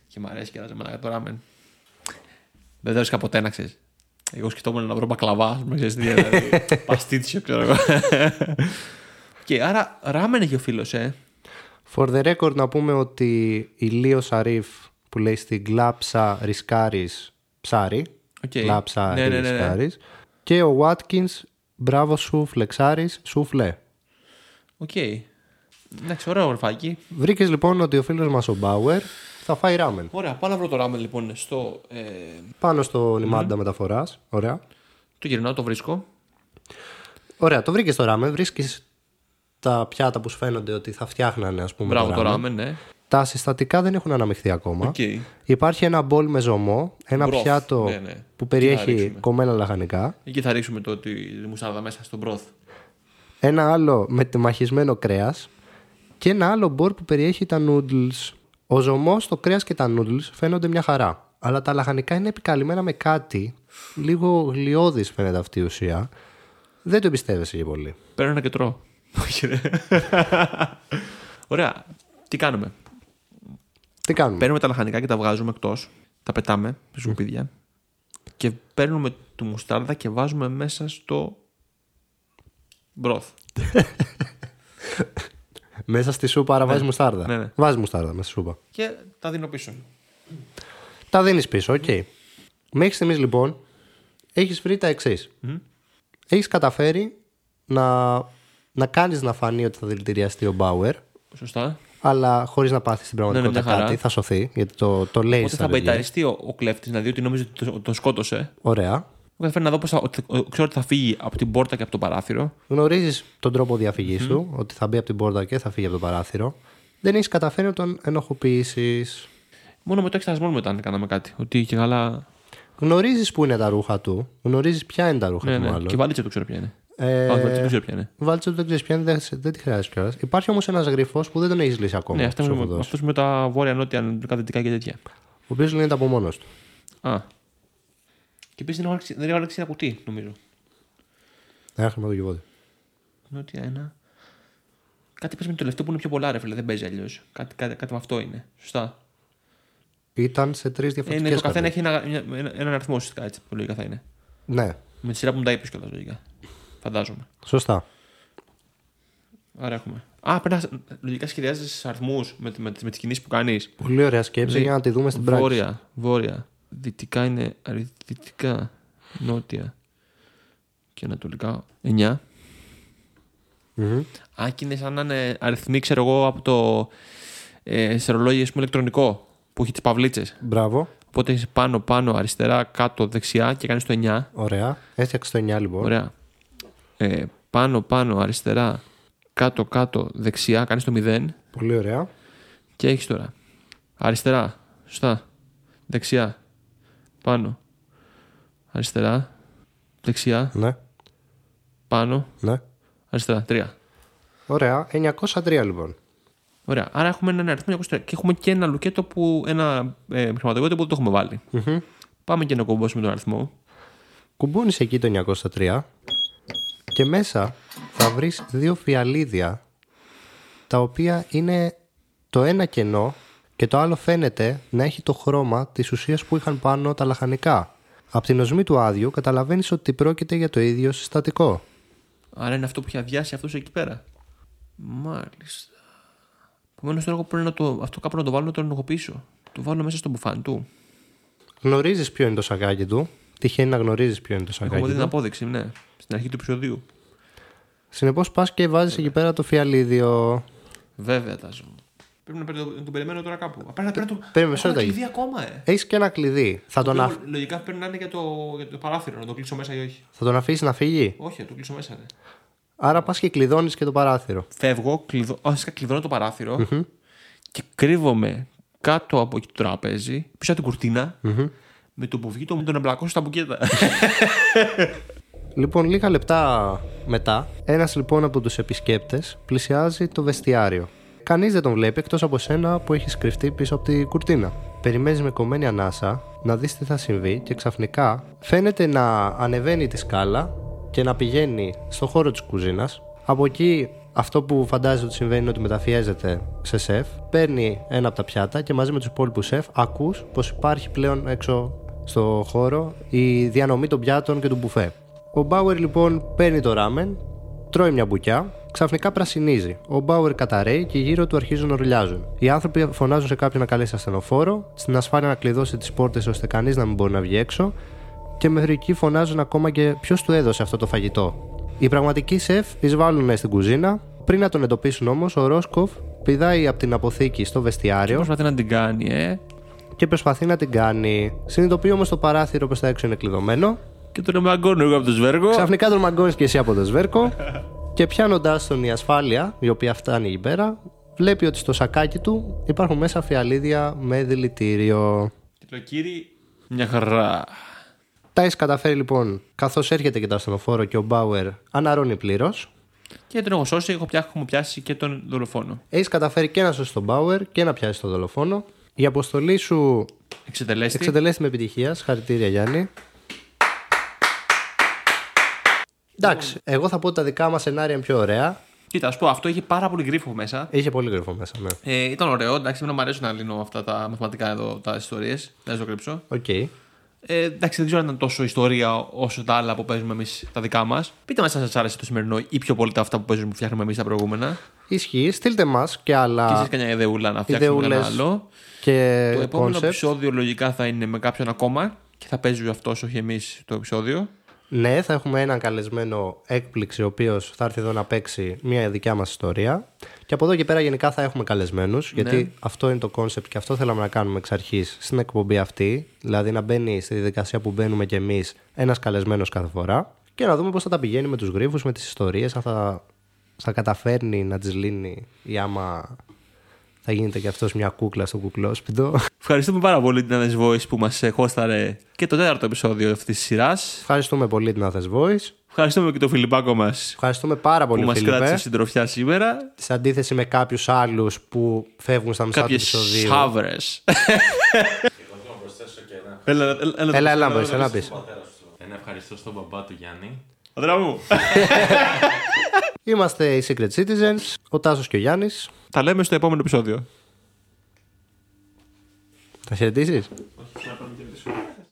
Και μ' αρέσει και να ζεμάνα το ράμεν. Δεν το έσκα ποτέ να ξέρεις. Εγώ σκεφτόμουν να βρω μπακλαβάς, α πούμε, ξέρεις τι, δηλαδή, (laughs) παστίτσιο, ξέρω εγώ. Και άρα ράμεν έχει ο φίλος, ε. For the record να πούμε ότι η Λίο Σαρίφ που λέει στην γκλάψα ρισκάρις ψάρι. Οκ. Γκλάψα Ναι, ναι, ναι, ναι. ρισκάρις. Και ο Watkins μπράβο σου φλεξάρις σουφλέ. Οκ. Εντάξει, ωραίο ορφάκι. Βρήκες λοιπόν ότι ο φίλος μας ο Μπάουερ θα φάει ράμεν. Ωραία, πάω να βρω το ράμεν λοιπόν στο. Ε, Πάνω στο λιμάντα μεταφοράς. Ωραία. το γυρνάω, το βρίσκω. Ωραία, το βρήκες το ράμεν. Βρίσκεις τα πιάτα που σου φαίνονται ότι θα φτιάχνανε ας πούμε Μπράβο το το ράμεν. ράμεν, ναι. Τα συστατικά δεν έχουν αναμειχθεί ακόμα. Οκ. Υπάρχει ένα μπολ με ζωμό, ένα Broth, πιάτο ναι, ναι. που Τι θα περιέχει ρίξουμε; κομμένα λαχανικά. Εκεί θα ρίξουμε το τη μουστάρδα μέσα στον broth. Ένα άλλο με τεμαχισμένο κρέας και ένα άλλο μπολ που περιέχει τα noodles. Ο ζωμός, το κρέας και τα noodles φαίνονται μια χαρά. Αλλά τα λαχανικά είναι επικαλυμμένα με κάτι, λίγο γλιώδης φαίνεται αυτή η ουσία. Δεν το εμπιστεύεσαι και πολύ. Παίρνω ένα και τρώω. Όχι, ρε. Ωραία. Τι κάνουμε; Τι κάνουμε; Παίρνουμε τα λαχανικά και τα βγάζουμε εκτός. Τα πετάμε σε σκουπίδια. Και παίρνουμε το μουστάρδα και βάζουμε μέσα στο μπροθ. (laughs) Μέσα στη σούπα, άρα βάζεις μουστάρδα. Ναι, ναι. Βάζεις μουστάρδα μέσα στη σούπα. Και τα δίνω πίσω. Τα δίνεις πίσω, οκ. Μέχρι στιγμής λοιπόν έχεις βρει τα εξής. Έχεις καταφέρει να, να κάνεις να φανεί ότι θα δηλητηριαστεί ο Μπάουερ, Σωστά. αλλά χωρίς να πάθεις στην πραγματικότητα Ναι, ναι, μια χαρά. κάτι. Θα σωθεί, γιατί το, το λέει Οπότε στα θα βιβλία. μπαϊταριστεί ο, ο κλέφτης να δει ότι νόμιζε ότι τον, τον σκότωσε. Ωραία. Εγώ καταφέρει να δω πως θα, ότι, ο- ξέρω ότι θα φύγει από την πόρτα και από το παράθυρο. Γνωρίζεις τον τρόπο διαφυγής του, ότι θα μπει από την πόρτα και θα φύγει από το παράθυρο. Δεν έχεις καταφέρει να τον ενοχοποιήσεις. Μόνο με το εξετασμό μετά κάναμε κάτι. Ότι και καλά. Γνωρίζεις που είναι τα ρούχα του. Γνωρίζεις ποια είναι τα ρούχα Ναι, του, ναι. μάλλον. Και βάλίτσα του ξέρω ποια είναι. Ε, Α, βάλίτσα δεν ξέρω ποια είναι. Βάλτσε ότι δεν ξέρεις ποια είναι, δεν, δεν τη χρειάζεται κιόλας. Υπάρχει όμως ένας γρυφό που δεν τον έχεις λύσει ακόμα. Ναι, που σου έχω δώσει, αυτό με τα βόρεια-νότια, ανατολικά, δυτικά και τέτοια. Ο οποίος λύνεται από μόνος του. Α. Και επίσης δεν έχω ανοίξει- δεν έχω ανοίξει ένα κουτί, νομίζω. Ένα χρηματοκιβώτιο. Νότια ένα. Κάτι πες με το τελευταίο που είναι πιο πολλά, ρε φίλε. Δεν παίζει αλλιώς. Κάτι, κάτι, κάτι με αυτό είναι. Σωστά. Ήταν σε τρεις Ε, διαφορετικέ ναι, το καθένα έχει ένα, μια- ένα, έναν αριθμό ουσιαστικά έτσι. Που λογικά θα είναι. Ναι, Με τη σειρά που μου τα είπες κιόλας λογικά. Φαντάζομαι. σωστά. Άρα έχουμε. Α, πρέπει να λογικά σχεδιάζεις αριθμούς με, με, με τις κινήσεις που κάνεις. Πολύ ωραία σκέψη για να τη δούμε στην πράξη. Βόρεια, βόρεια. Δυτικά είναι αρι- δυτικά, νότια και ανατολικά. 9. Μμμ. Α, και είναι σαν να είναι αριθμοί, ξέρω εγώ, από το ε, σερολόγιο ας πούμε, ηλεκτρονικό που έχει τις παυλίτσες. Μπράβο. Οπότε έχεις πάνω, πάνω, αριστερά, κάτω, δεξιά και κάνεις το 9. Ωραία. Έφτιαξε το 9 λοιπόν. Ωραία. Ε, πάνω, πάνω, αριστερά, κάτω, κάτω, δεξιά, κάνεις το 0 Πολύ ωραία. και έχεις τώρα. Αριστερά, σωστά. Δεξιά, πάνω, αριστερά, δεξιά, Ναι, πάνω, ναι. αριστερά. Τρία. Ωραία. 903 λοιπόν. Ωραία. Άρα έχουμε έναν αριθμό 23 και έχουμε και ένα λουκέτο που. ένα ε, χρηματοδότημα που δεν το έχουμε βάλει. Μμμ. Πάμε και να κομπώσουμε τον αριθμό. Κουμπούνεις εκεί το 903 και μέσα θα βρεις δύο φιαλίδια τα οποία είναι το ένα κενό και το άλλο φαίνεται να έχει το χρώμα της ουσίας που είχαν πάνω τα λαχανικά. Από την οσμή του άδειου καταλαβαίνεις ότι πρόκειται για το ίδιο συστατικό. Άρα είναι αυτό που έχει αδειάσει αυτός εκεί πέρα. Μάλιστα. Επομένως τώρα εγώ πρέπει να το, αυτό κάπου να το βάλω να το ενεργοποιήσω. Το βάλω μέσα στο μπουφάν του. Γνωρίζεις ποιο είναι το σακάκι του. Τυχαίνει να γνωρίζεις ποιο είναι το Έχουμε δει σακάκι την του. απόδειξη, ναι. Στην αρχή του επεισοδίου. Συνεπώς πας και βάζεις εκεί πέρα το φιαλίδιο. Βέβαια, τάζω. Πρέπει να, περι- να τον περιμένω τώρα κάπου. Α, Πρέπει να παίρνω το. Περίμενε, μισό Έχω ένα λεπτάκι. κλειδί ακόμα, ε. Έχεις και ένα κλειδί. Θα τον, Το αφ... οποίο Λογικά πρέπει να είναι για το, για το παράθυρο, να το κλείσω μέσα ή όχι. θα τον αφήσεις να φύγει; Όχι, να το κλείσω μέσα, ναι. Άρα πας και κλειδώνεις και το παράθυρο. Φεύγω, κλειδώ, α, βασικά κλειδώνω το παραθυρο και κρύβομαι κάτω από εκεί το τραπέζι, πίσω από την κουρτινα με το που βγει το μου τον εμπλακώσω στα μπουκέτα. (laughs) Λοιπόν, λίγα λεπτά μετά, ένας λοιπόν από τους επισκέπτες πλησιάζει το βεστιάριο. Κανείς δεν τον βλέπει εκτός από σένα που έχεις κρυφτεί πίσω από τη κουρτίνα. Περιμένεις με κομμένη ανάσα να δεις τι θα συμβεί και ξαφνικά φαίνεται να ανεβαίνει τη σκάλα και να πηγαίνει στο χώρο της κουζίνας. Από εκεί αυτό που φαντάζεται ότι συμβαίνει είναι ότι μεταφιέζεται σε σεφ, παίρνει ένα από τα πιάτα και μαζί με τους υπόλοιπους σεφ ακούς πως υπάρχει πλέον έξω στο χώρο η διανομή των πιάτων και του μπουφέ. Ο Μπάουερ λοιπόν παίρνει το ράμεν, τρώει μια μπουκιά, ξαφνικά πρασινίζει. Ο Μπάουερ καταραίει και γύρω του αρχίζουν να ρουλιάζουν. Οι άνθρωποι φωνάζουν σε κάποιον να καλέσει ασθενοφόρο, στην ασφάλεια να κλειδώσει τις πόρτες ώστε κανείς να μην μπορεί να βγει έξω και μέχρι εκεί φωνάζουν ακόμα και ποιος του έδωσε αυτό το φαγητό. Οι πραγματικοί σεφ εισβάλλουν στην κουζίνα. Πριν να τον εντοπίσουν όμως, ο Ρόσκοφ πηδάει από την αποθήκη στο βεστιάριο Προσπαθεί να την κάνει, ε. και προσπαθεί να την κάνει. Συνειδητοποιεί όμως το παράθυρο προς τα έξω είναι κλειδωμένο. Και τον μαγκώνω εγώ από το σβέργο. Ξαφνικά τον μαγκώνεις και εσύ από το σβέρκο. Και πιάνοντάς τον η ασφάλεια, η οποία φτάνει εκεί πέρα, βλέπει ότι στο σακάκι του υπάρχουν μέσα φιαλίδια με δηλητήριο. Τιτλοκύρι, μια χαρά. Τα έχει καταφέρει λοιπόν, καθώς έρχεται και το ασθενοφόρο και ο Μπάουερ αναρώνει πλήρως. Και τον έχω σώσει, έχω πια- έχουμε πιάσει και τον δολοφόνο. Έχεις καταφέρει και να σώσεις τον Μπάουερ και να πιάσεις τον δολοφόνο. Η αποστολή σου Εξετελέστη. εξετελέστη με επιτυχία. Συγχαρητήρια Γιάννη. Εντάξει, εγώ θα πω ότι τα δικά μας σενάρια είναι πιο ωραία. Κοίτα, ας πω, αυτό είχε πάρα πολύ γρίφο μέσα. Είχε πολύ γρήγορα μέσα, ναι. Ε, ήταν ωραίο. Εντάξει, εμένα μου αρέσουν να λύνω αυτά τα μαθηματικά εδώ, τα ιστορίες. Δεν το κρύβω. Οκ. Ε, εντάξει, δεν ξέρω αν ήταν τόσο ιστορία όσο τα άλλα που παίζουμε εμείς τα δικά μας. Πείτε μας αν σας άρεσε το σημερινό ή πιο πολύ τα αυτά που παίζουμε που φτιάχνουμε εμείς τα προηγούμενα. Ισχύει. Στείλτε μας και Και άλλα εσείς κανένα ιδεούλα να φτιάξουμε ιδεούλες ένα άλλο. και Το επόμενο concept. επεισόδιο λογικά θα είναι με κάποιον ακόμα και θα παίζει αυτός, όχι εμείς το επεισόδιο. Ναι, θα έχουμε έναν καλεσμένο έκπληξη, ο οποίος θα έρθει εδώ να παίξει μια δικιά μας ιστορία. Και από εδώ και πέρα γενικά θα έχουμε καλεσμένους, γιατί αυτό είναι το concept και αυτό θέλαμε να κάνουμε εξ αρχής στην εκπομπή αυτή. Δηλαδή να μπαίνει στη διαδικασία που μπαίνουμε κι εμείς ένας καλεσμένος κάθε φορά και να δούμε πώς θα τα πηγαίνει με τους γρίφους, με τις ιστορίες, αν θα, θα καταφέρνει να τις λύνει ή άμα θα γίνεται κι αυτό μια κούκλα στο κουκλόσπιτο. Ευχαριστούμε πάρα πολύ την Ades Voice που μα χώσταρε και το τέταρτο επεισόδιο αυτή τη σειρά. Ευχαριστούμε πολύ την Athens Voice. Ευχαριστούμε και τον Φιλιππάκο μα Ευχαριστούμε πάρα που πολύ, μα Φίλιππε. κράτησε συντροφιά σήμερα. Σε αντίθεση με κάποιου άλλου που φεύγουν στα μισά Κάποιε του επεισοδίου. σάβρε. Έλα, έλα, έλα, Έλα, έλα, μπες, έλα, πεις. Ένα ευχαριστώ στον μπαμπά του Γιάννη. Αδρά μου. Είμαστε οι Secret Citizens, ο Τάσος και ο Γιάννης. Τα λέμε στο επόμενο επεισόδιο. Θα χαιρετήσεις;